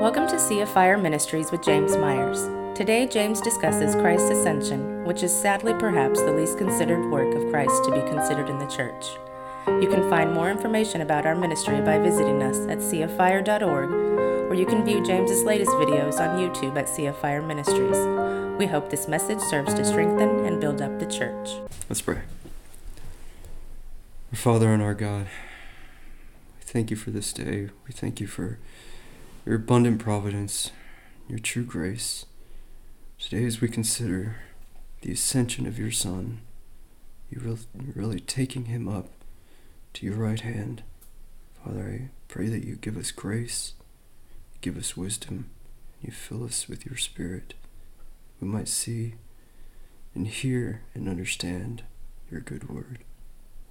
Welcome to Sea of Fire Ministries with James Meyers. Today, James discusses Christ's ascension, which is sadly perhaps the least considered work of Christ to be considered in the church. You can find more information about our ministry by visiting us at seaoffire.org, or you can view James's latest videos on YouTube at Sea of Fire Ministries. We hope this message serves to strengthen and build up the church. Let's pray. Our Father and our God, we thank you for this day. We thank you for your abundant providence, your true grace. Today, as we consider the ascension of your Son, you really, really taking him up to your right hand. Father, I pray that you give us grace, give us wisdom, and you fill us with your Spirit. We might see and hear and understand your good word.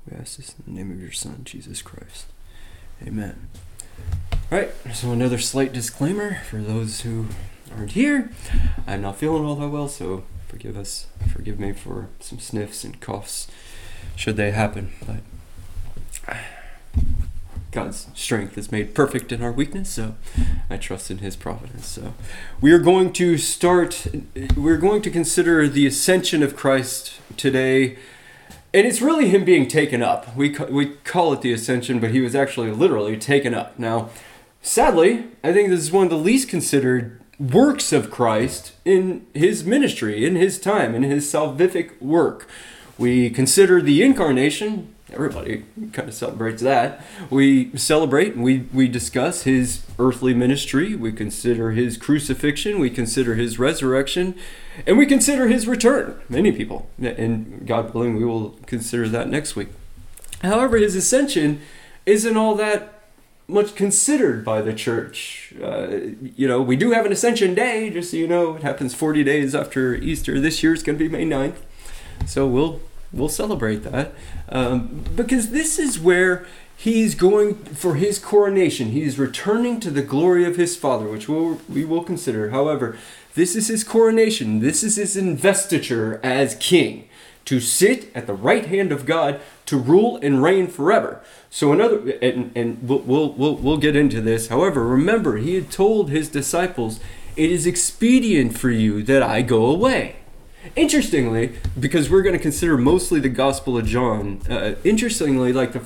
We ask this in the name of your Son, Jesus Christ. Amen. All right, so another slight disclaimer for those who aren't here. I'm not feeling all that well, so forgive us, forgive me for some sniffs and coughs should they happen. But God's strength is made perfect in our weakness, so I trust in His providence. So we are going to start, we're going to consider the ascension of Christ today. And it's really him being taken up. We, we call it the ascension, but he was actually literally taken up. Now, sadly, I think this is one of the least considered works of Christ in his ministry, in his time, in his salvific work. We consider the incarnation, everybody kind of celebrates that. We celebrate and we, we discuss his earthly ministry. We consider his crucifixion. We consider his resurrection. And we consider his return. Many people. And God willing, we will consider that next week. However, his ascension isn't all that much considered by the church. Uh, you know, we do have an Ascension Day, just so you know. It happens 40 days after Easter. This year is going to be May 9th. So we'll we'll celebrate that um, because this is where he's going for his coronation. He's returning to the glory of his Father, which we'll, we will consider. However, this is his coronation. This is his investiture as king to sit at the right hand of God to rule and reign forever. So another, and, and we'll, we'll, we'll, get into this. However, remember, he had told his disciples, it is expedient for you that I go away. Interestingly, because we're going to consider mostly the Gospel of John, uh, interestingly, like the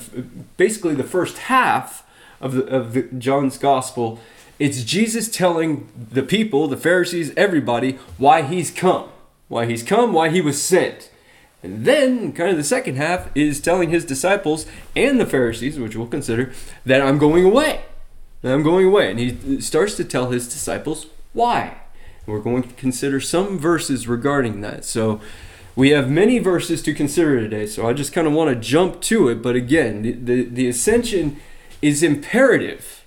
basically the first half of the, of the, John's Gospel, it's Jesus telling the people, the Pharisees, everybody, why he's come, why he's come, why he was sent. And then, kind of the second half is telling his disciples and the Pharisees, which we'll consider, that I'm going away. That I'm going away. And he starts to tell his disciples why. We're going to consider some verses regarding that. So we have many verses to consider today. So I just kind of want to jump to it. But again, the, the, the ascension is imperative.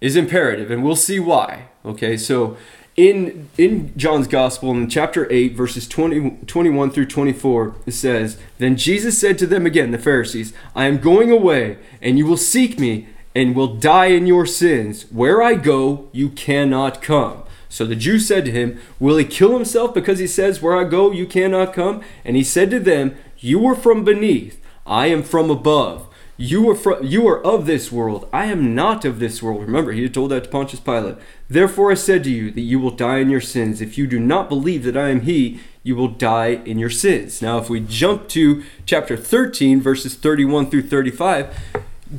Is imperative, and we'll see why. Okay, so in in John's Gospel in chapter 8 verses 20, 21 through 24 it says then Jesus said to them again the Pharisees I am going away and you will seek me and will die in your sins where I go you cannot come so the Jews said to him, Will he kill himself because he says, Where I go, you cannot come? And he said to them, You are from beneath, I am from above. You are, you are of this world, I am not of this world. Remember, he had told that to Pontius Pilate. Therefore I said to you that you will die in your sins. If you do not believe that I am he, you will die in your sins. Now, if we jump to chapter 13, verses 31 through 35,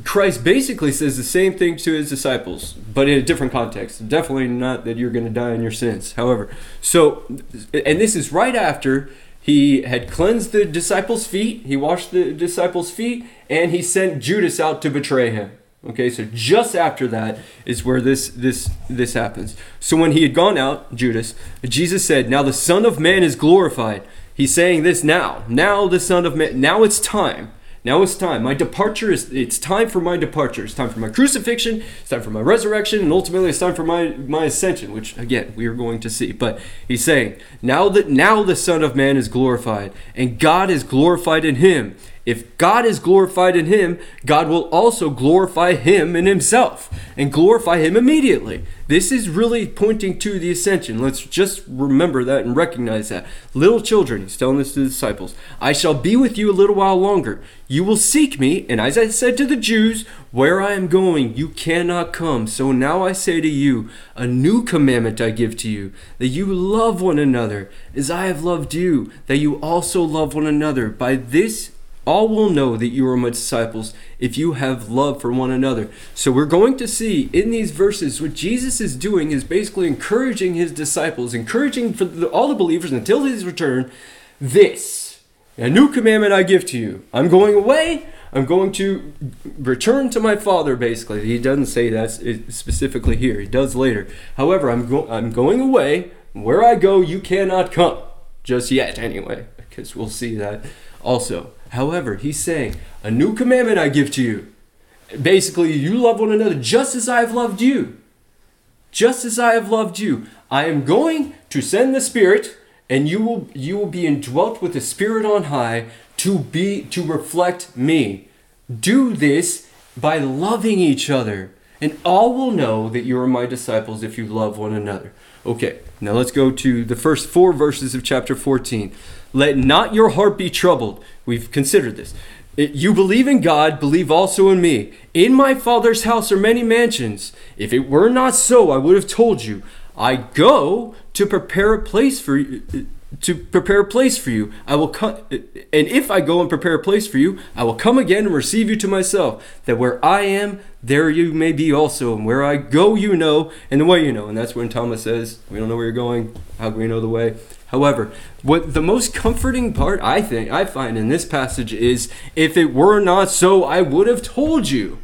Christ basically says the same thing to his disciples, but in a different context. Definitely not that you're going to die in your sins. However, so, and this is right after he had cleansed the disciples' feet, he washed the disciples' feet, and he sent Judas out to betray him. Okay, so just after that is where this this this happens. So when he had gone out, Judas, Jesus said, "Now the Son of Man is glorified." He's saying this now. Now the Son of Man. Now it's time. Now it's time. My departure is it's time for my departure. It's time for my crucifixion, it's time for my resurrection, and ultimately it's time for my, my ascension, which again we are going to see. But he's saying, now that now the Son of Man is glorified, and God is glorified in him, If God is glorified in him, God will also glorify him in himself and glorify him immediately. This is really pointing to the ascension. Let's just remember that and recognize that. Little children, he's telling this to the disciples, I shall be with you a little while longer. You will seek me, and as I said to the Jews, where I am going, you cannot come. So now I say to you, a new commandment I give to you, that you love one another, as I have loved you, that you also love one another. By this all will know that you are my disciples if you have love for one another. So we're going to see in these verses what Jesus is doing is basically encouraging his disciples, encouraging for the, all the believers until his return, this a new commandment I give to you. I'm going away. I'm going to return to my father, basically. He doesn't say that specifically here. He does later. However, I'm, go- I'm going away. Where I go, you cannot come. Just yet, anyway, because we'll see that also. However, he's saying, A new commandment I give to you. Basically, you love one another just as I have loved you. Just as I have loved you. I am going to send the Spirit, and you will you will be indwelt with the Spirit on high to be to reflect me. Do this by loving each other, and all will know that you are my disciples if you love one another. Okay, now let's go to the first four verses of chapter 14. Let not your heart be troubled. We've considered this. You believe in God, believe also in me. In my Father's house are many mansions. If it were not so, I would have told you. I go to prepare a place for you uh, to prepare a place for you. I will come, uh, and if I go and prepare a place for you, I will come again and receive you to myself, that where I am, there you may be also, and where I go, you know, and the way you know. And that's when Thomas says, "We don't know where you're going. How can we know the way?" However, what the most comforting part I think I find in this passage is, "If it were not so, I would have told you."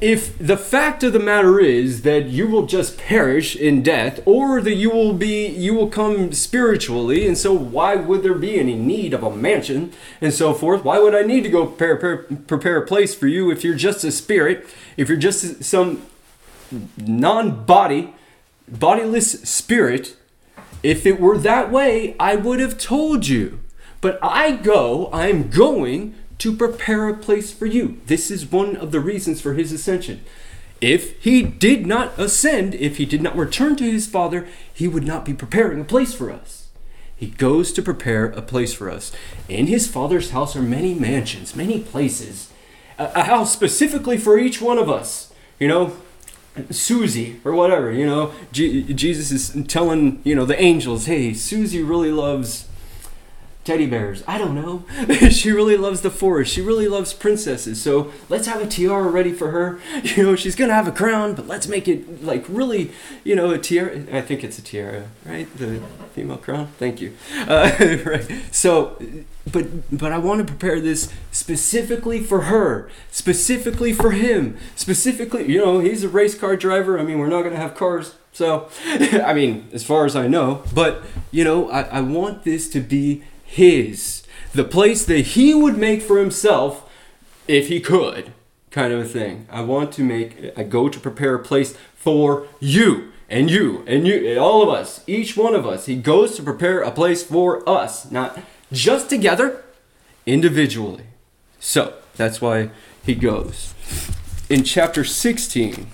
if the fact of the matter is that you will just perish in death or that you will be you will come spiritually and so why would there be any need of a mansion and so forth why would i need to go prepare, prepare, prepare a place for you if you're just a spirit if you're just some non-body bodiless spirit if it were that way i would have told you but i go i'm going to prepare a place for you. This is one of the reasons for his ascension. If he did not ascend, if he did not return to his Father, he would not be preparing a place for us. He goes to prepare a place for us. In his Father's house are many mansions, many places, a, a house specifically for each one of us. You know, Susie or whatever, you know, Jesus is telling, you know, the angels, hey, Susie really loves teddy bears. I don't know. she really loves the forest. She really loves princesses. So let's have a tiara ready for her. You know, she's gonna have a crown, but let's make it like really, you know, a tiara. I think it's a tiara, right? The female crown. Thank you. Uh, right. So, but but I want to prepare this specifically for her, specifically for him, specifically. You know, he's a race car driver. I mean, we're not gonna have cars. So, I mean, as far as I know, but you know, I, I want this to be his, the place that he would make for himself if he could, kind of a thing. I want to make, I go to prepare a place for you and you and you, and all of us, each one of us. He goes to prepare a place for us, not just together, individually. So that's why he goes. In chapter 16,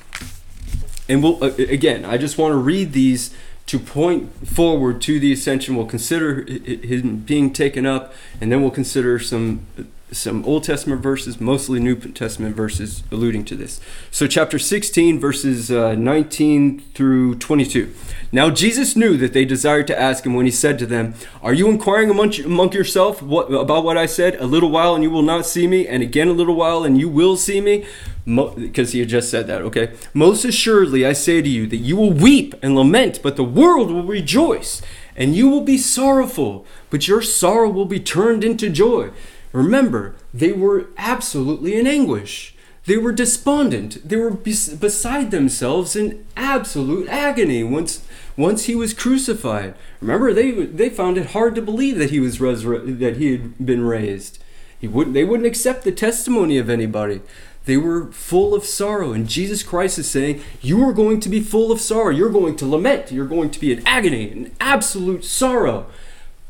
and we'll, uh, again, I just want to read these to point forward to the ascension. We'll consider him being taken up, and then we'll consider some some Old Testament verses, mostly New Testament verses, alluding to this. So, chapter 16, verses uh, 19 through 22. Now, Jesus knew that they desired to ask him when he said to them, Are you inquiring among, among yourself what, about what I said? A little while and you will not see me, and again a little while and you will see me? because he had just said that, okay? Most assuredly, I say to you that you will weep and lament, but the world will rejoice, and you will be sorrowful, but your sorrow will be turned into joy. Remember, they were absolutely in anguish. They were despondent. They were beside themselves in absolute agony once once he was crucified. Remember, they they found it hard to believe that he was resurre- that he had been raised. He wouldn't they wouldn't accept the testimony of anybody. They were full of sorrow. And Jesus Christ is saying, You are going to be full of sorrow. You're going to lament. You're going to be in agony, in absolute sorrow.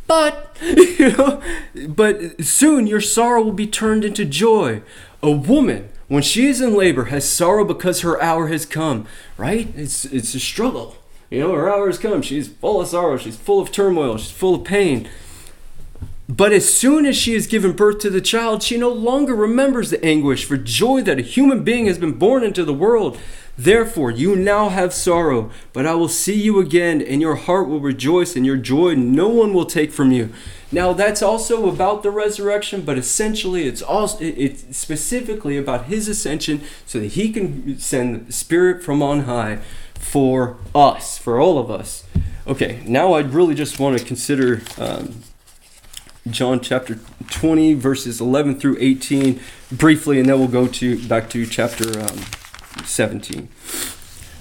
But you know, but soon your sorrow will be turned into joy. A woman, when she is in labor, has sorrow because her hour has come. Right? It's it's a struggle. You know, her hour has come. She's full of sorrow. She's full of turmoil. She's full of pain. But as soon as she has given birth to the child, she no longer remembers the anguish for joy that a human being has been born into the world. Therefore, you now have sorrow, but I will see you again, and your heart will rejoice, and your joy no one will take from you. Now, that's also about the resurrection, but essentially, it's also it's specifically about his ascension, so that he can send the spirit from on high for us, for all of us. Okay, now I'd really just want to consider um, John chapter 20, verses 11 through 18, briefly, and then we'll go to back to chapter. Um, 17.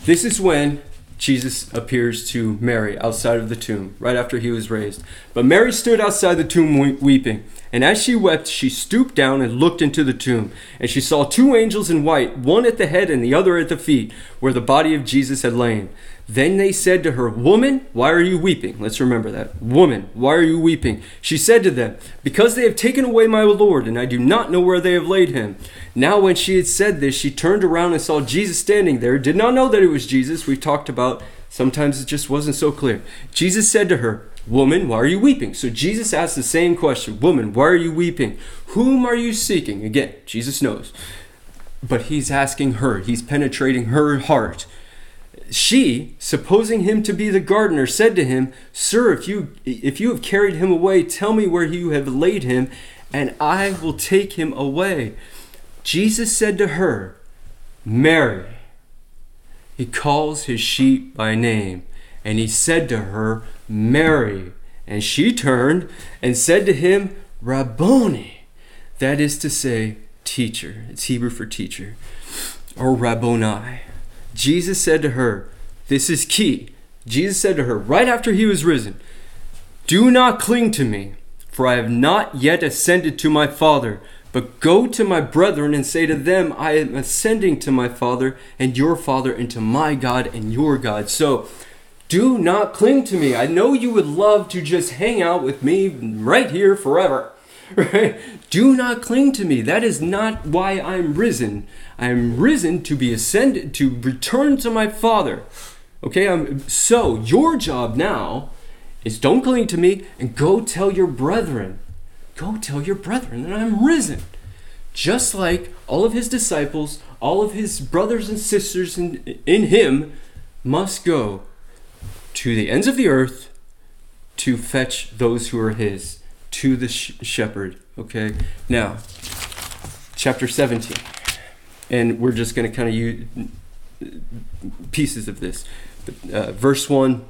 This is when Jesus appears to Mary outside of the tomb, right after he was raised. But Mary stood outside the tomb weeping. And as she wept, she stooped down and looked into the tomb. And she saw two angels in white, one at the head and the other at the feet, where the body of Jesus had lain. Then they said to her, Woman, why are you weeping? Let's remember that. Woman, why are you weeping? She said to them, Because they have taken away my Lord, and I do not know where they have laid him. Now, when she had said this, she turned around and saw Jesus standing there, did not know that it was Jesus. We've talked about sometimes it just wasn't so clear. Jesus said to her, Woman, why are you weeping? So Jesus asked the same question Woman, why are you weeping? Whom are you seeking? Again, Jesus knows. But he's asking her, he's penetrating her heart she, supposing him to be the gardener, said to him, Sir, if you if you have carried him away, tell me where you have laid him, and I will take him away. Jesus said to her, Mary. He calls his sheep by name, and he said to her, Mary. And she turned and said to him, Rabboni. That is to say, teacher. It's Hebrew for teacher, or Rabboni. Jesus said to her, This is key. Jesus said to her right after he was risen, Do not cling to me, for I have not yet ascended to my Father. But go to my brethren and say to them, I am ascending to my Father and your Father, and to my God and your God. So do not cling to me. I know you would love to just hang out with me right here forever. Right? Do not cling to me. That is not why I'm risen. I am risen to be ascended, to return to my Father. Okay, I'm, so your job now is don't cling to me and go tell your brethren. Go tell your brethren that I'm risen. Just like all of his disciples, all of his brothers and sisters in, in him must go to the ends of the earth to fetch those who are his to the sh- shepherd. Okay, now, chapter 17. And we're just going to kind of use pieces of this. Uh, verse 1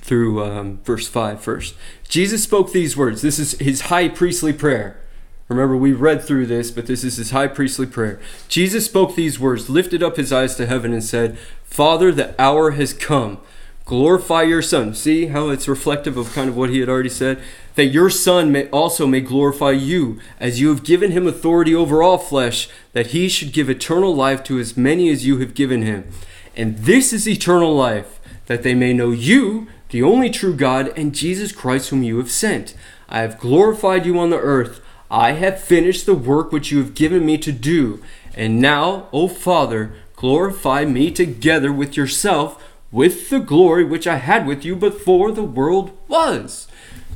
through um, verse 5 first. Jesus spoke these words. This is his high priestly prayer. Remember, we read through this, but this is his high priestly prayer. Jesus spoke these words, lifted up his eyes to heaven, and said, Father, the hour has come. Glorify your Son. See how it's reflective of kind of what he had already said? That your Son may also may glorify you, as you have given him authority over all flesh, that he should give eternal life to as many as you have given him. And this is eternal life, that they may know you, the only true God, and Jesus Christ whom you have sent. I have glorified you on the earth. I have finished the work which you have given me to do. And now, O Father, glorify me together with yourself with the glory which I had with you before the world was.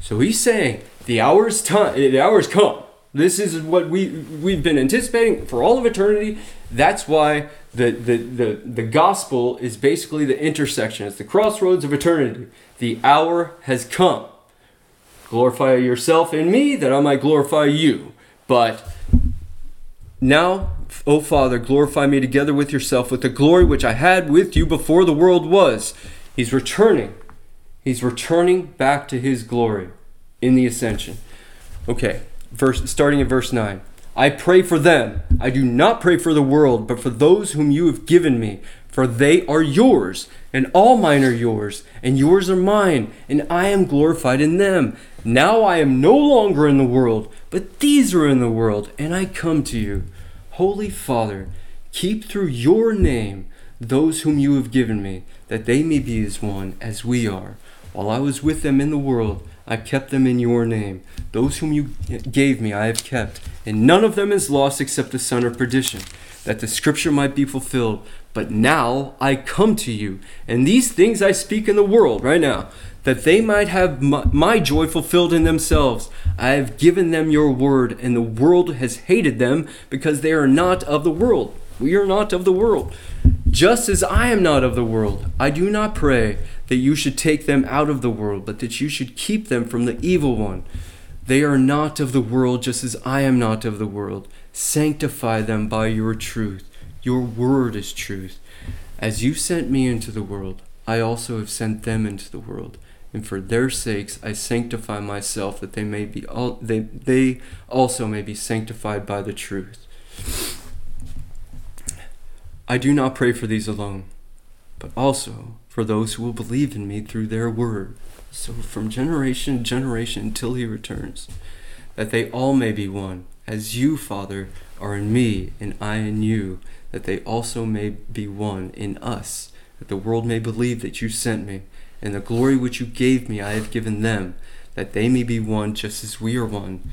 So he's saying the hour's time, the hour's come. This is what we we've been anticipating for all of eternity. That's why the, the, the, the gospel is basically the intersection. It's the crossroads of eternity. The hour has come. Glorify yourself in me that I might glorify you. But now, O Father, glorify me together with yourself with the glory which I had with you before the world was. He's returning He's returning back to his glory in the ascension. Okay, verse starting in verse 9. I pray for them. I do not pray for the world, but for those whom you have given me, for they are yours, and all mine are yours, and yours are mine, and I am glorified in them. Now I am no longer in the world, but these are in the world, and I come to you. Holy Father, keep through your name those whom you have given me, that they may be as one as we are. While I was with them in the world, I kept them in your name. Those whom you gave me I have kept, and none of them is lost except the son of perdition, that the scripture might be fulfilled. But now I come to you, and these things I speak in the world right now, that they might have my, joy fulfilled in themselves. I have given them your word, and the world has hated them because they are not of the world. We are not of the world. Just as I am not of the world, I do not pray that you should take them out of the world, but that you should keep them from the evil one. They are not of the world, just as I am not of the world. Sanctify them by your truth. Your word is truth. As you sent me into the world, I also have sent them into the world. And for their sakes I sanctify myself, that they may be all, they, they also may be sanctified by the truth. I do not pray for these alone, but also for those who will believe in me through their word. So from generation to generation until he returns, that they all may be one, as you, Father, are in me, and I in you, that they also may be one in us, that the world may believe that you sent me, and the glory which you gave me I have given them, that they may be one just as we are one,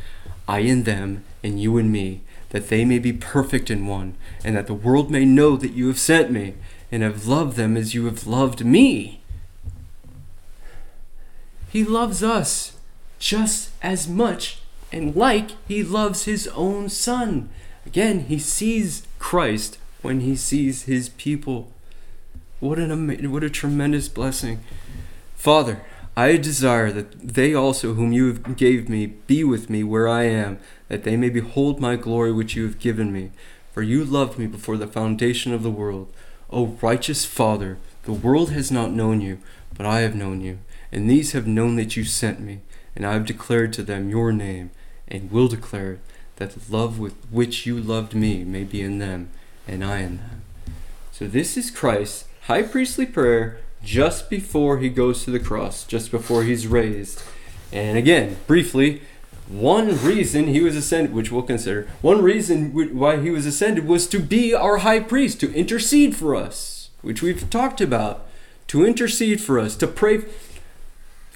I in them, and you in me, that they may be perfect in one, and that the world may know that you have sent me, and have loved them as you have loved me. He loves us just as much and like he loves his own son. Again, he sees Christ when he sees his people. What an what a tremendous blessing. Father, I desire that they also whom you have gave me be with me where I am, that they may behold my glory which you have given me. For you loved me before the foundation of the world. O righteous Father, the world has not known you, but I have known you, and these have known that you sent me, and I have declared to them your name, and will declare it, that the love with which you loved me may be in them, and I in them. So this is Christ's high priestly prayer just before he goes to the cross, just before he's raised. And again, briefly, one reason he was ascended, which we'll consider, one reason why he was ascended was to be our high priest, to intercede for us, which we've talked about, to intercede for us, to pray.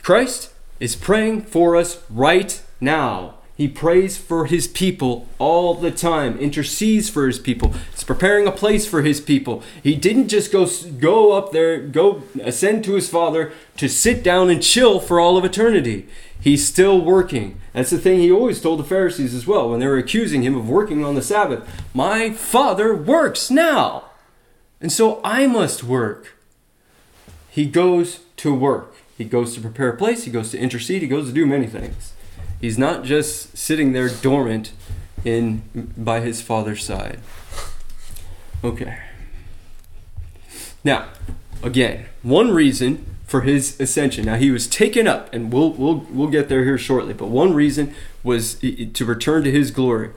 Christ is praying for us right now. He prays for his people all the time, intercedes for his people. He's preparing a place for his people. He didn't just go go up there, go ascend to his Father to sit down and chill for all of eternity. He's still working. That's the thing he always told the Pharisees as well when they were accusing him of working on the Sabbath. My Father works now. And so I must work. He goes to work. He goes to prepare a place, he goes to intercede, he goes to do many things. He's not just sitting there dormant in by his father's side. Okay. Now, again, one reason for his ascension. Now he was taken up, and we'll we'll we'll get there here shortly. But one reason was to return to his glory.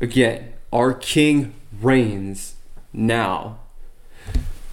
Again, our King reigns now.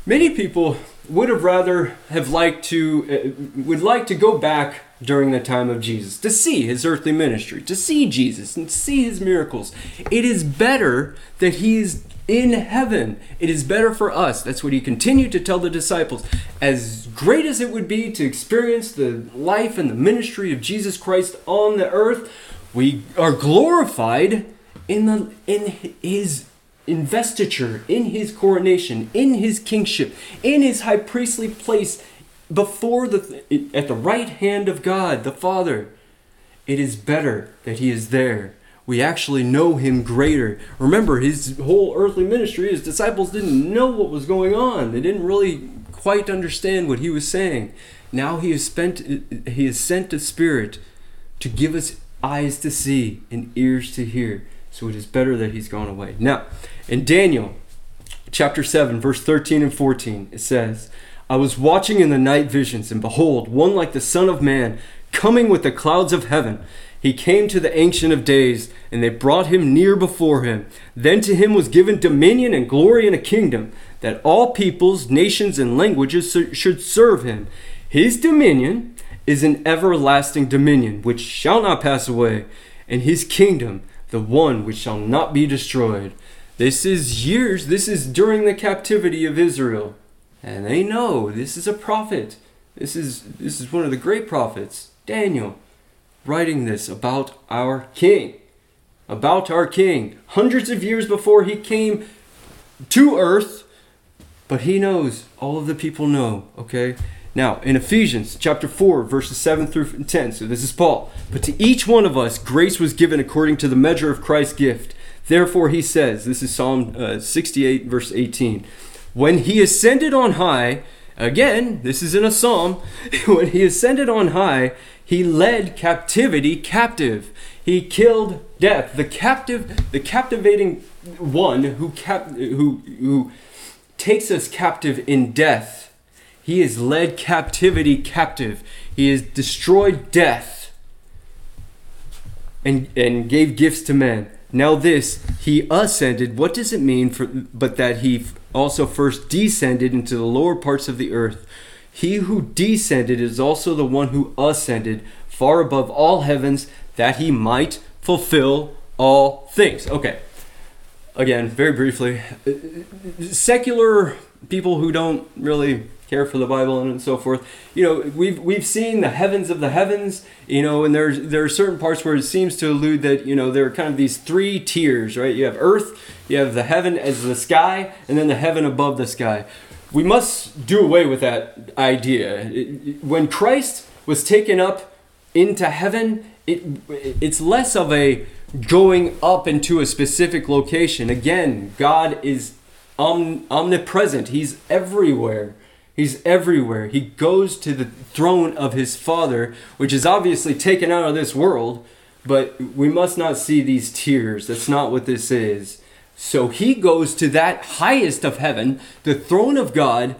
Many people would have rather have liked to uh, would like to go back during the time of Jesus to see his earthly ministry, to see Jesus and see his miracles. It is better that he is in heaven. It is better for us. That's what he continued to tell the disciples. As great as it would be to experience the life and the ministry of Jesus Christ on the earth, we are glorified in the in his investiture, in his coronation, in his kingship, in his high priestly place before the at the right hand of God the Father. It is better that he is there. We actually know him greater. Remember, his whole earthly ministry, his disciples didn't know what was going on. They didn't really quite understand what he was saying. Now he has spent he has sent a spirit to give us eyes to see and ears to hear. So it is better that he's gone away. Now, in Daniel chapter 7, verse 13 and 14, it says, I was watching in the night visions, and behold, one like the Son of Man, coming with the clouds of heaven. He came to the Ancient of Days, and they brought him near before him. Then to him was given dominion and glory and a kingdom, that all peoples, nations, and languages should serve him. His dominion is an everlasting dominion, which shall not pass away, and his kingdom the one which shall not be destroyed. This is years, this is during the captivity of Israel. And they know this is a prophet. This is this is one of the great prophets Daniel writing this about our king. About our king. Hundreds of years before he came to earth, but he knows, all of the people know, okay? Now, in Ephesians chapter 4, verses 7 through 10, so this is Paul. But to each one of us, grace was given according to the measure of Christ's gift. Therefore, he says, this is Psalm uh, 68, verse 18, when he ascended on high, again, this is in a psalm, when he ascended on high, he led captivity captive. He killed death. The captive, the captivating one who cap, who who takes us captive in death. He has led captivity captive. He has destroyed death and and gave gifts to men. Now this he ascended. What does it mean for but that he also first descended into the lower parts of the earth? He who descended is also the one who ascended far above all heavens that he might fulfill all things. Okay. Again, very briefly, uh, secular people who don't really care for the Bible and so forth. You know, we've we've seen the heavens of the heavens. You know, and there's there are certain parts where it seems to allude that you know there are kind of these three tiers, right? You have earth, you have the heaven as the sky, and then the heaven above the sky. We must do away with that idea. When Christ was taken up into heaven, it it's less of a going up into a specific location. Again, God is omnipresent. He's everywhere. He's everywhere. He goes to the throne of his Father, which is obviously taken out of this world, but we must not see these tiers. That's not what this is. So he goes to that highest of heaven, the throne of God,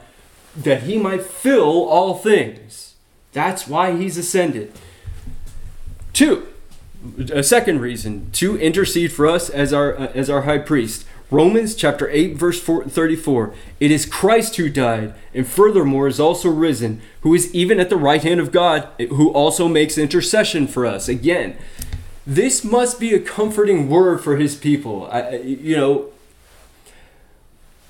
that he might fill all things. That's why he's ascended. Two, a second reason to intercede for us as our as our high priest. Romans chapter 8 verse 4, 34. It is Christ who died and furthermore is also risen, who is even at the right hand of God, who also makes intercession for us. Again, this must be a comforting word for his people. I, you know,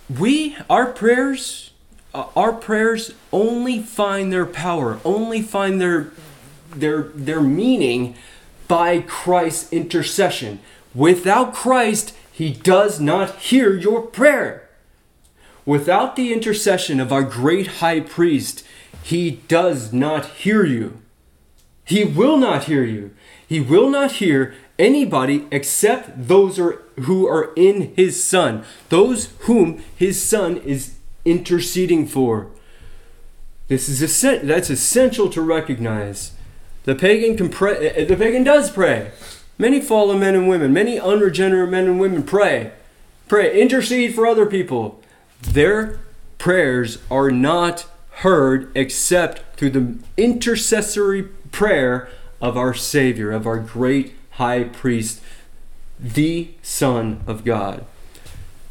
we our prayers uh, our prayers only find their power, only find their their their meaning by Christ's intercession. Without Christ, he does not hear your prayer. Without the intercession of our great high priest, he does not hear you. He will not hear you. He will not hear anybody except those are, who are in his son, those whom his son is interceding for. This is that's essential to recognize. The pagan pray. The pagan does pray. Many fallen men and women, many unregenerate men and women pray. Pray, intercede for other people. Their prayers are not heard except through the intercessory prayer of our Savior, of our great high priest, the Son of God.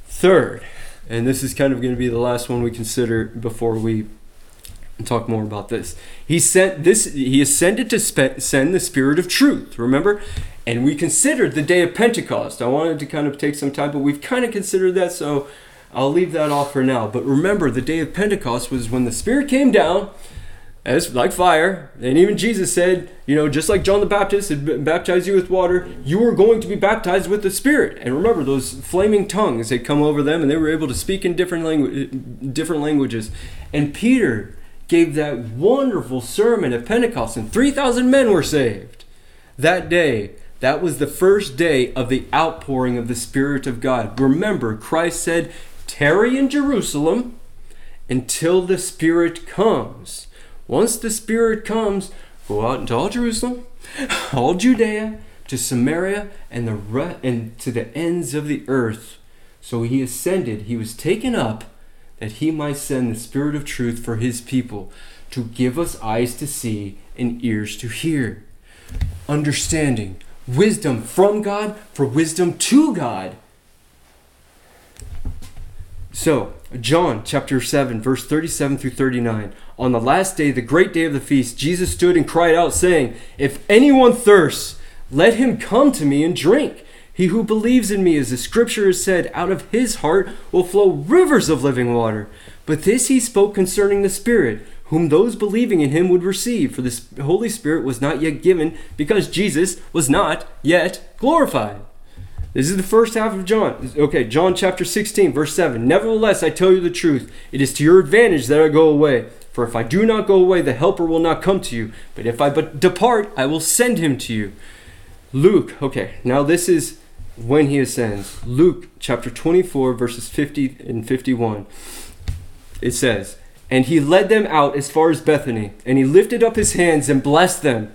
Third, and this is kind of going to be the last one we consider before we talk more about this. He sent this. He ascended to spe- send the Spirit of truth. Remember, and we considered the day of Pentecost. I wanted to kind of take some time, but we've kind of considered that, so I'll leave that off for now. But remember, the day of Pentecost was when the Spirit came down as like fire, and even Jesus said, you know, just like John the Baptist had baptized you with water, you were going to be baptized with the Spirit. And remember, those flaming tongues had come over them, and they were able to speak in different langu- different languages. And Peter gave that wonderful sermon at Pentecost, and three thousand men were saved that day. That was the first day of the outpouring of the Spirit of God. Remember, Christ said, Tarry in Jerusalem until the Spirit comes. Once the Spirit comes, go out into all Jerusalem, all Judea, to Samaria, and, the re- and to the ends of the earth. So he ascended, he was taken up, that he might send the Spirit of truth for his people, to give us eyes to see and ears to hear. Understanding, wisdom from God for wisdom to God. So, John chapter 7, verse 37 through 39. On the last day, the great day of the feast, Jesus stood and cried out, saying, If anyone thirsts, let him come to me and drink. He who believes in me, as the scripture has said, out of his heart will flow rivers of living water. But this he spoke concerning the Spirit, whom those believing in him would receive, for the Holy Spirit was not yet given because Jesus was not yet glorified. This is the first half of John. Okay, John chapter 16, verse 7. Nevertheless, I tell you the truth. It is to your advantage that I go away. For if I do not go away, the Helper will not come to you. But if I but depart, I will send him to you. Luke, okay, now this is when he ascends. Luke chapter 24, verses 50 and 51. It says, And he led them out as far as Bethany, and he lifted up his hands and blessed them.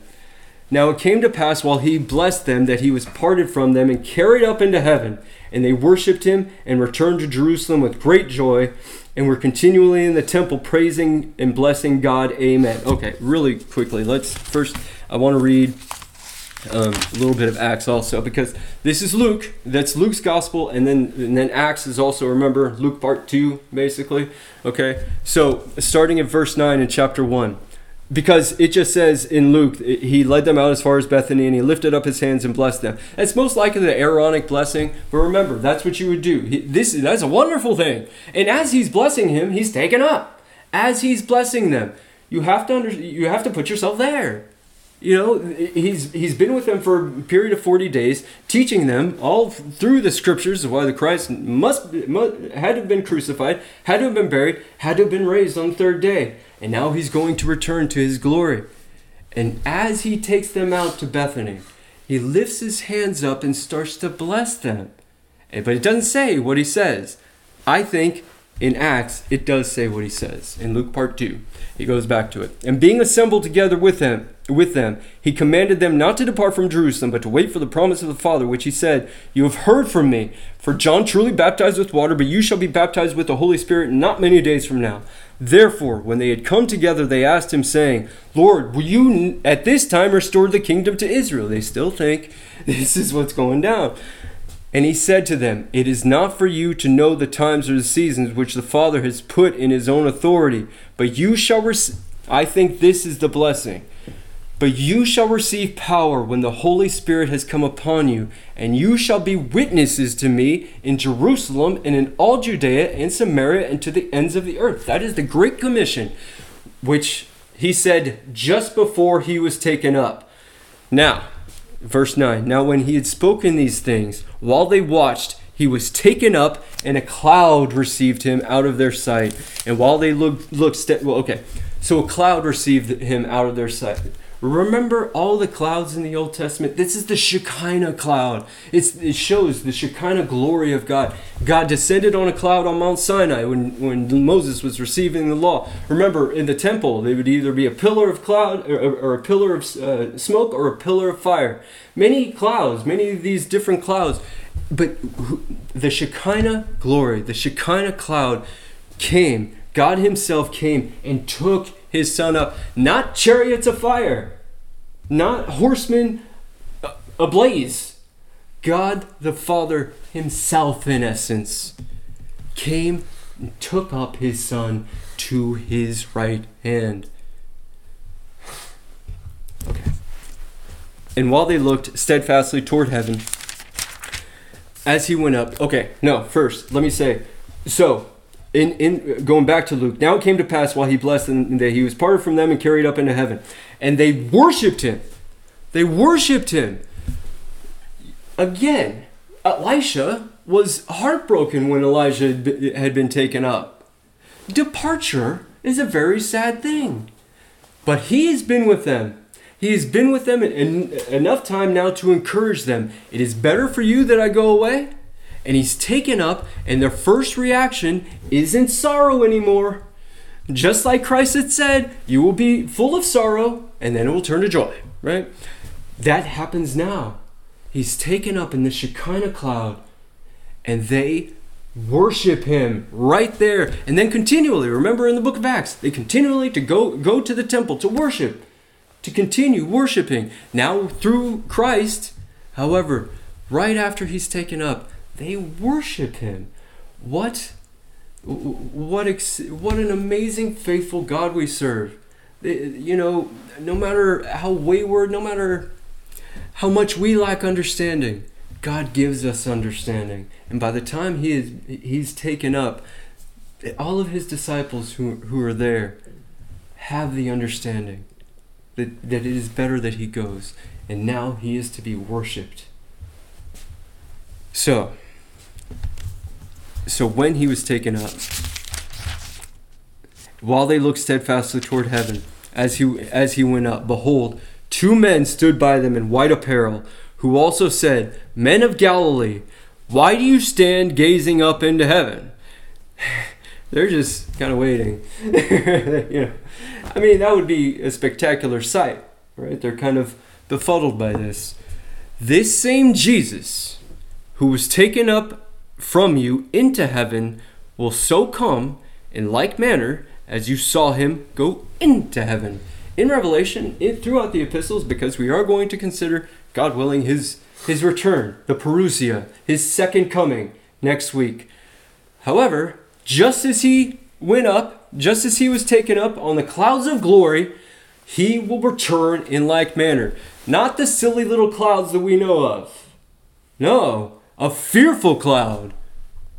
Now it came to pass while he blessed them that he was parted from them and carried up into heaven. And they worshipped him and returned to Jerusalem with great joy and were continually in the temple praising and blessing God. Amen. Okay, really quickly, let's first, I want to read um, a little bit of Acts also because this is Luke. That's Luke's gospel, and then and then Acts is also remember Luke part two, basically. Okay, so starting at verse nine in chapter one because it just says in Luke, he led them out as far as Bethany and he lifted up his hands and blessed them. It's most likely the Aaronic blessing, but remember, that's what you would do. He, this that's a wonderful thing. And as he's blessing him, he's taken up. As he's blessing them, you have to under, you have to put yourself there. You know, he's he's been with them for a period of 40 days, teaching them all through the scriptures of why the Christ must, must had to have been crucified, had to have been buried, had to have been raised on the third day and now he's going to return to his glory. And as he takes them out to Bethany, he lifts his hands up and starts to bless them. But it doesn't say what he says. I think in Acts, it does say what he says. In Luke part 2, he goes back to it. And being assembled together with them, with them, he commanded them not to depart from Jerusalem, but to wait for the promise of the Father, which he said, You have heard from me. For John truly baptized with water, but you shall be baptized with the Holy Spirit not many days from now. Therefore, when they had come together, they asked him, saying, Lord, will you at this time restore the kingdom to Israel? They still think this is what's going down. And he said to them, It is not for you to know the times or the seasons which the Father has put in his own authority, but you shall receive. I think this is the blessing. But you shall receive power when the Holy Spirit has come upon you, and you shall be witnesses to me in Jerusalem and in all Judea and Samaria and to the ends of the earth. That is the Great Commission, which he said just before he was taken up. Now, verse 9 Now, when he had spoken these things, while they watched, he was taken up, and a cloud received him out of their sight. And while they looked, looked, well, okay, so a cloud received him out of their sight. Remember all the clouds in the Old Testament? This is the Shekinah cloud. It's, it shows the Shekinah glory of God. God descended on a cloud on Mount Sinai when, when Moses was receiving the law. Remember, in the temple, they would either be a pillar of cloud or, or a pillar of uh, smoke or a pillar of fire. Many clouds, many of these different clouds. But the Shekinah glory, the Shekinah cloud came. God Himself came and took his son up, not chariots of fire, not horsemen uh, ablaze. God the Father himself, in essence, came and took up his son to his right hand. Okay. And while they looked steadfastly toward heaven, as he went up, okay, no, first, let me say, so in, in going back to Luke, now it came to pass while he blessed them that he was parted from them and carried up into heaven. And they worshiped him. They worshiped him. Again, Elisha was heartbroken when Elijah had been taken up. Departure is a very sad thing. But he has been with them. He has been with them in, enough time now to encourage them. It is better for you that I go away and he's taken up, and their first reaction isn't sorrow anymore. Just like Christ had said, you will be full of sorrow, and then it will turn to joy, right? That happens now. He's taken up in the Shekinah cloud, and they worship him right there and then continually remember in the book of acts they continually to go go to the temple to worship to continue worshiping now through christ however right after he's taken up they worship him. What what ex- what an amazing faithful God we serve. You know, no matter how wayward, no matter how much we lack understanding, God gives us understanding. And by the time he is he's taken up, all of his disciples who who are there have the understanding that, that it is better that he goes, and now he is to be worshipped. So, so when he was taken up, while they looked steadfastly toward heaven, as he as he went up, behold, two men stood by them in white apparel, who also said, Men of Galilee, why do you stand gazing up into heaven? They're just kind of waiting. you know, I mean, that would be a spectacular sight, right? They're kind of befuddled by this. This same Jesus, who was taken up from you into heaven, will so come in like manner as you saw him go into heaven. In Revelation, it, throughout the epistles, because we are going to consider, God willing, his, his return, the parousia, his second coming next week. However, just as he went up, just as he was taken up on the clouds of glory, he will return in like manner. Not the silly little clouds that we know of. No, a fearful cloud.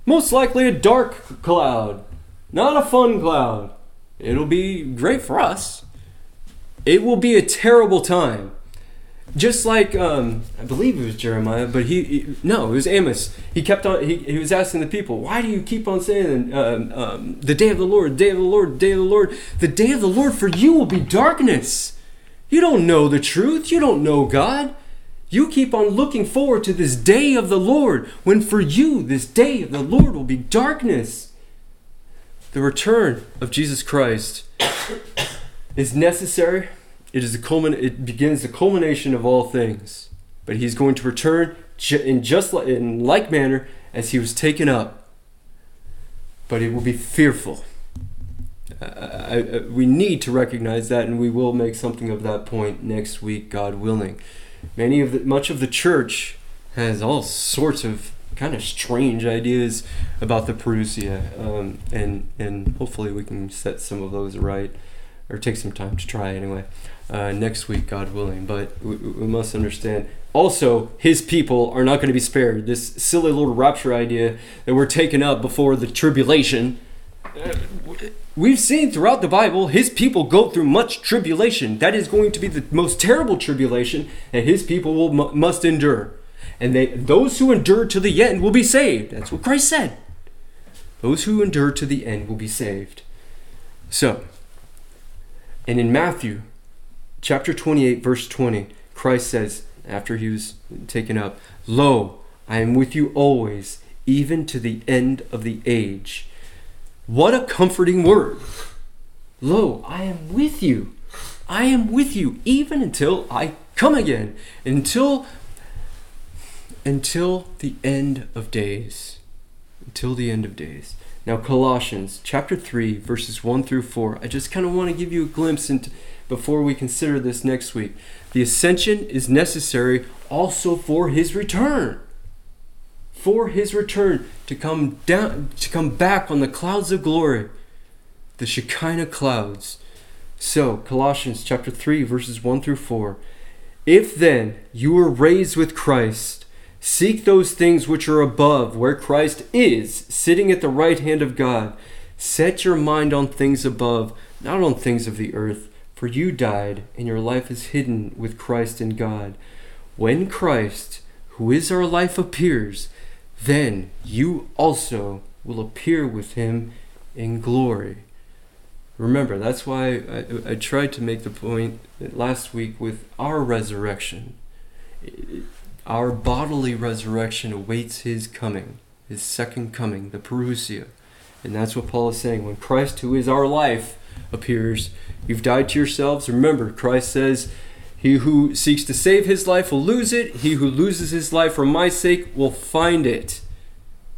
Most likely a dark cloud, not a fun cloud. It'll be great for us. It will be a terrible time just like um, I believe it was Jeremiah, but he, he, no, it was Amos. He kept on. He, he was asking the people, "Why do you keep on saying um, um, the day of the Lord, day of the Lord, day of the Lord? The day of the Lord for you will be darkness. You don't know the truth. You don't know God. You keep on looking forward to this day of the Lord, when for you this day of the Lord will be darkness. The return of Jesus Christ is necessary it is the culmin- It begins the culmination of all things. But he's going to return in just like, in like manner as he was taken up. But it will be fearful. Uh, I, I, we need to recognize that, and we will make something of that point next week, God willing. Many of the, much of the church has all sorts of kind of strange ideas about the Parousia, um, and and hopefully we can set some of those right, or take some time to try anyway uh, next week, God willing. But we, we, must understand also, his people are not going to be spared. This silly little rapture idea that we're taken up before the tribulation. Uh, we've seen throughout the Bible, his people go through much tribulation. That is going to be the most terrible tribulation that his people will must endure. And they, those who endure to the end will be saved. That's what Christ said. Those who endure to the end will be saved. So, and in Matthew, chapter 28, verse 20, Christ says, after he was taken up, Lo, I am with you always, even to the end of the age. What a comforting word! Lo, I am with you. I am with you even until I come again, until until the end of days. Until the end of days. Now Colossians chapter 3 verses 1 through 4. I just kind of want to give you a glimpse into before we consider this next week. The ascension is necessary also for his return. For his return to come down to come back on the clouds of glory, the Shekinah clouds. So, Colossians chapter 3 verses 1 through 4. If then you were raised with Christ, seek those things which are above, where Christ is, sitting at the right hand of God. Set your mind on things above, not on things of the earth. For you died, and your life is hidden with Christ in God. When Christ, who is our life, appears, then you also will appear with him in glory. Remember, that's why I, I tried to make the point last week with our resurrection. Our bodily resurrection awaits his coming, his second coming, the parousia. And that's what Paul is saying. When Christ, who is our life, appears. You've died to yourselves. Remember, Christ says, He who seeks to save his life will lose it. He who loses his life for my sake will find it.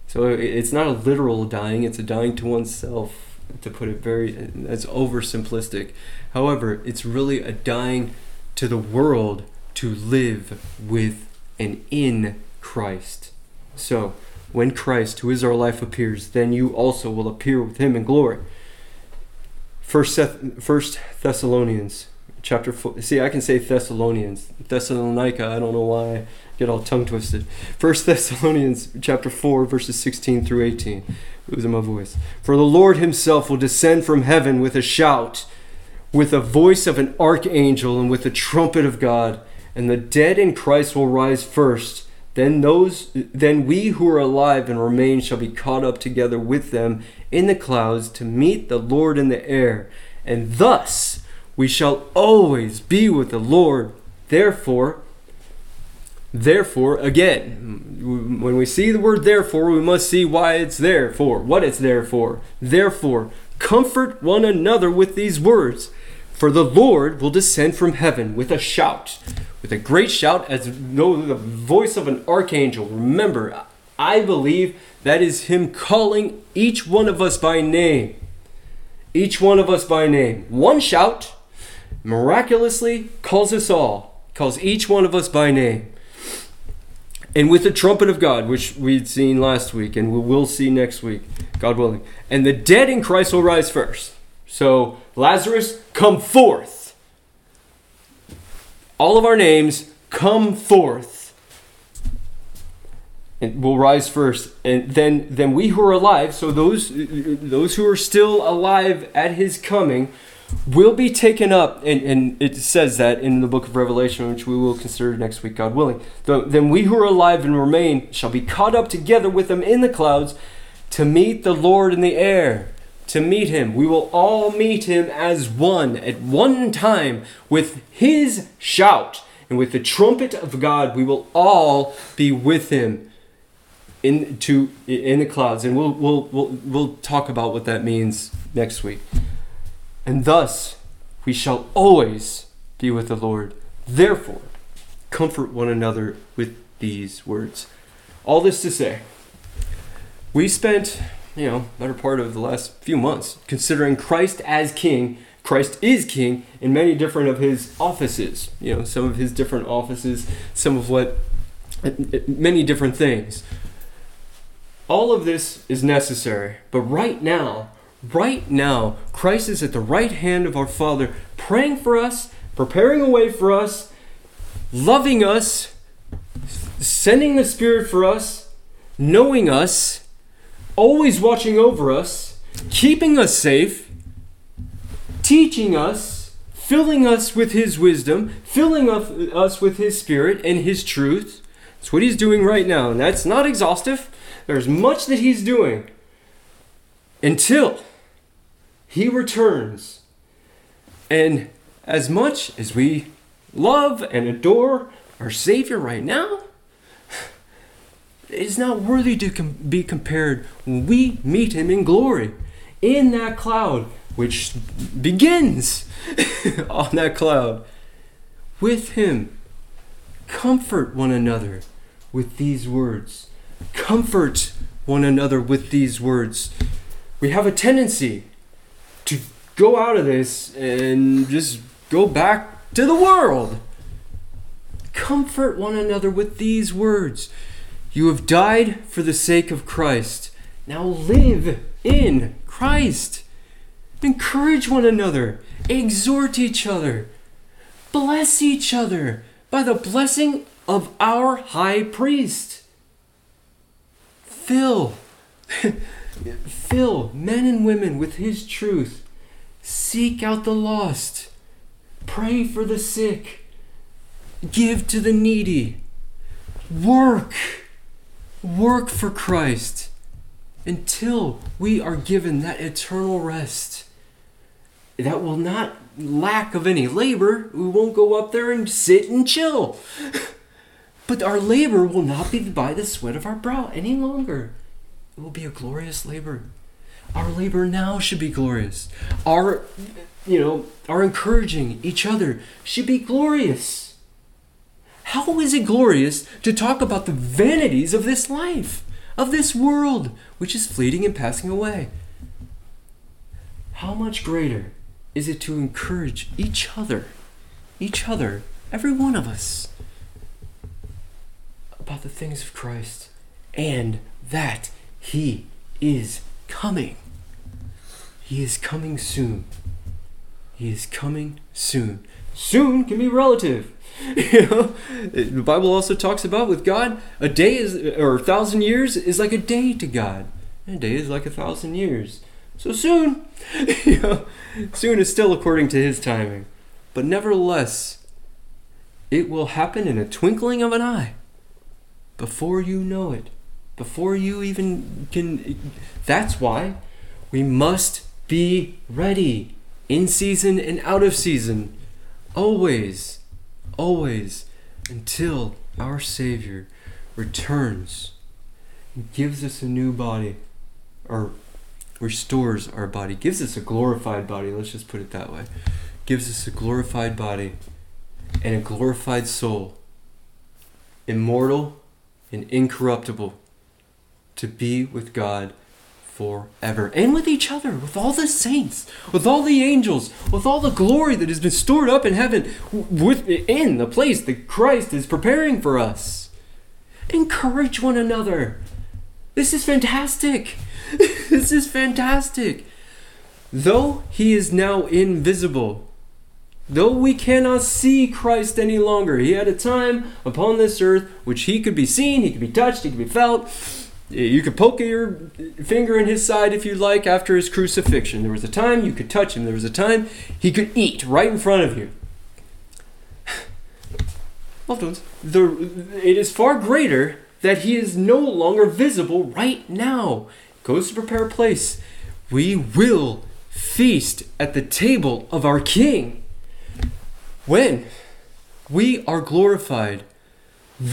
So it's not a literal dying, it's a dying to oneself, to put it very, that's oversimplistic. However, it's really a dying to the world to live with and in Christ. So, when Christ, who is our life, appears, then you also will appear with him in glory. First, First Thessalonians chapter four. See, I can say Thessalonians, Thessalonica. I don't know why I get all tongue twisted. First Thessalonians chapter four, verses sixteen through eighteen. Losing my voice. For the Lord Himself will descend from heaven with a shout, with a voice of an archangel and with the trumpet of God, and the dead in Christ will rise first. Then those then we who are alive and remain shall be caught up together with them in the clouds to meet the Lord in the air, and thus we shall always be with the Lord. Therefore, therefore again, when we see the word therefore, we must see why it's there for, what it's there for. Therefore, comfort one another with these words. For the Lord will descend from heaven with a shout, with a great shout, as though the voice of an archangel. Remember, I believe that is Him calling each one of us by name. Each one of us by name. One shout miraculously calls us all, calls each one of us by name. And with the trumpet of God, which we'd seen last week and we will see next week, God willing. And the dead in Christ will rise first. So, Lazarus, come forth. All of our names, come forth. And we'll rise first. And then, then we who are alive, so those, those who are still alive at his coming, will be taken up. And, and it says that in the book of Revelation, which we will consider next week, God willing. Then we who are alive and remain shall be caught up together with them in the clouds to meet the Lord in the air to meet him. We will all meet him as one at one time with his shout and with the trumpet of God. We will all be with him in to in the clouds, and we'll we'll we'll, we'll talk about what that means next week. And thus we shall always be with the Lord. Therefore, comfort one another with these words. All this to say, we spent you know, better part of the last few months, considering Christ as king. Christ is king in many different of his offices. You know, some of his different offices, some of what, many different things. All of this is necessary, but right now, right now, Christ is at the right hand of our Father, praying for us, preparing a way for us, loving us, sending the Spirit for us, knowing us always watching over us, keeping us safe, teaching us, filling us with His wisdom, filling us with His Spirit and His truth. That's what He's doing right now, and that's not exhaustive. There's much that He's doing until He returns. And as much as we love and adore our Savior right now, is not worthy to com- be compared when we meet him in glory. In that cloud which begins on that cloud with him comfort one another with these words. Comfort one another with these words. We have a tendency to go out of this and just go back to the world comfort one another with these words you have died for the sake of Christ. Now live in Christ. Encourage one another. Exhort each other. Bless each other by the blessing of our high priest. Fill, fill men and women with his truth. Seek out the lost. Pray for the sick. Give to the needy. Work work for Christ until we are given that eternal rest that will not lack of any labor. We won't go up there and sit and chill. but our labor will not be by the sweat of our brow any longer. It will be a glorious labor. Our labor now should be glorious. Our you know, our encouraging each other should be glorious. How is it glorious to talk about the vanities of this life, of this world, which is fleeting and passing away? How much greater is it to encourage each other, each other, every one of us, about the things of Christ and that He is coming? He is coming soon. He is coming soon. Soon can be relative. you know, the Bible also talks about with God, a day is or a thousand years is like a day to God. And a day is like a thousand years. So soon, you know, soon is still according to his timing. But nevertheless, it will happen in a twinkling of an eye. Before you know it, before you even can. That's why we must be ready in season and out of season. Always, always, until our Savior returns and gives us a new body, or restores our body, gives us a glorified body, let's just put it that way. Gives us a glorified body and a glorified soul, immortal and incorruptible, to be with God forever and with each other, with all the saints, with all the angels, with all the glory that has been stored up in heaven, within the place that Christ is preparing for us. Encourage one another. This is fantastic. this is fantastic. Though he is now invisible, though we cannot see Christ any longer, he had a time upon this earth which he could be seen, he could be touched, he could be felt. You could poke your finger in his side if you like after his crucifixion. There was a time you could touch him, there was a time he could eat right in front of you. Loved ones, the, it is far greater that he is no longer visible right now. Goes to prepare a place. We will feast at the table of our King. When we are glorified,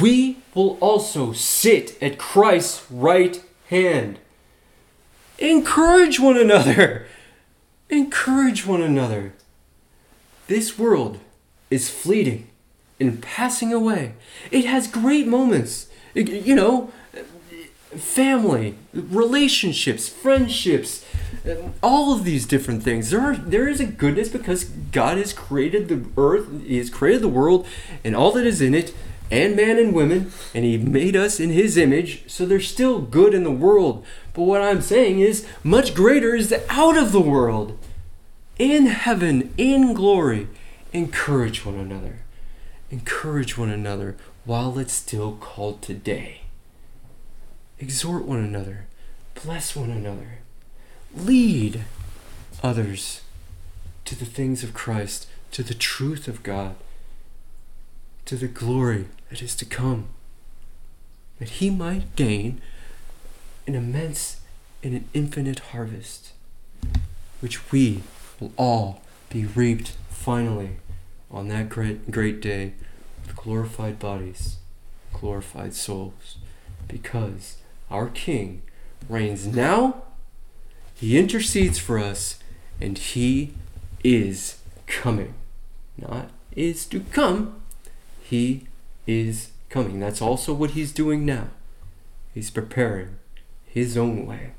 we will also sit at Christ's right hand. Encourage one another. Encourage one another. This world is fleeting and passing away. It has great moments. You know, family, relationships, friendships, all of these different things. There are there is a goodness because God has created the earth, He has created the world and all that is in it, and man and women, and He made us in His image. So there's still good in the world. But what I'm saying is, much greater is the out of the world. In heaven, in glory, encourage one another. Encourage one another while it's still called today. Exhort one another, bless one another, lead others to the things of Christ, to the truth of God, to the glory that is to come, that he might gain an immense and an infinite harvest, which we will all be reaped finally on that great, great day with glorified bodies, glorified souls, because our King reigns now, he intercedes for us, and he is coming. Not is to come, he is coming. That's also what he's doing now. He's preparing his own way.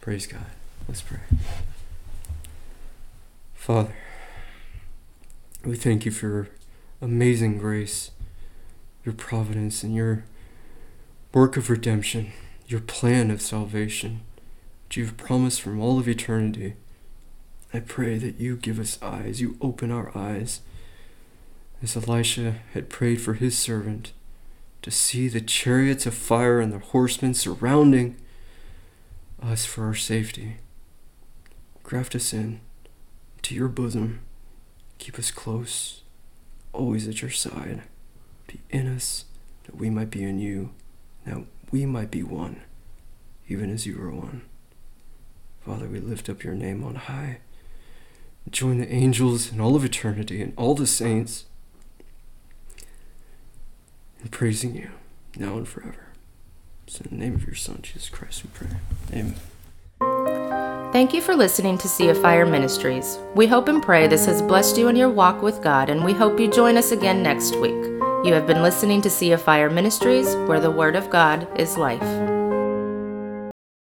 Praise God. Let's pray. Father, we thank you for your amazing grace, your providence, and your work of redemption, your plan of salvation, which you've promised from all of eternity. I pray that you give us eyes, you open our eyes, as Elisha had prayed for his servant, to see the chariots of fire and the horsemen surrounding us for our safety. Graft us in to your bosom Keep us close, always at your side. Be in us, that we might be in you, that we might be one, even as you are one. Father, we lift up your name on high. Join the angels and all of eternity and all the saints in praising you now and forever. It's in the name of your Son, Jesus Christ, we pray. Amen. Thank you for listening to Sea of Fire Ministries. We hope and pray this has blessed you in your walk with God, and we hope you join us again next week. You have been listening to Sea of Fire Ministries, where the Word of God is life.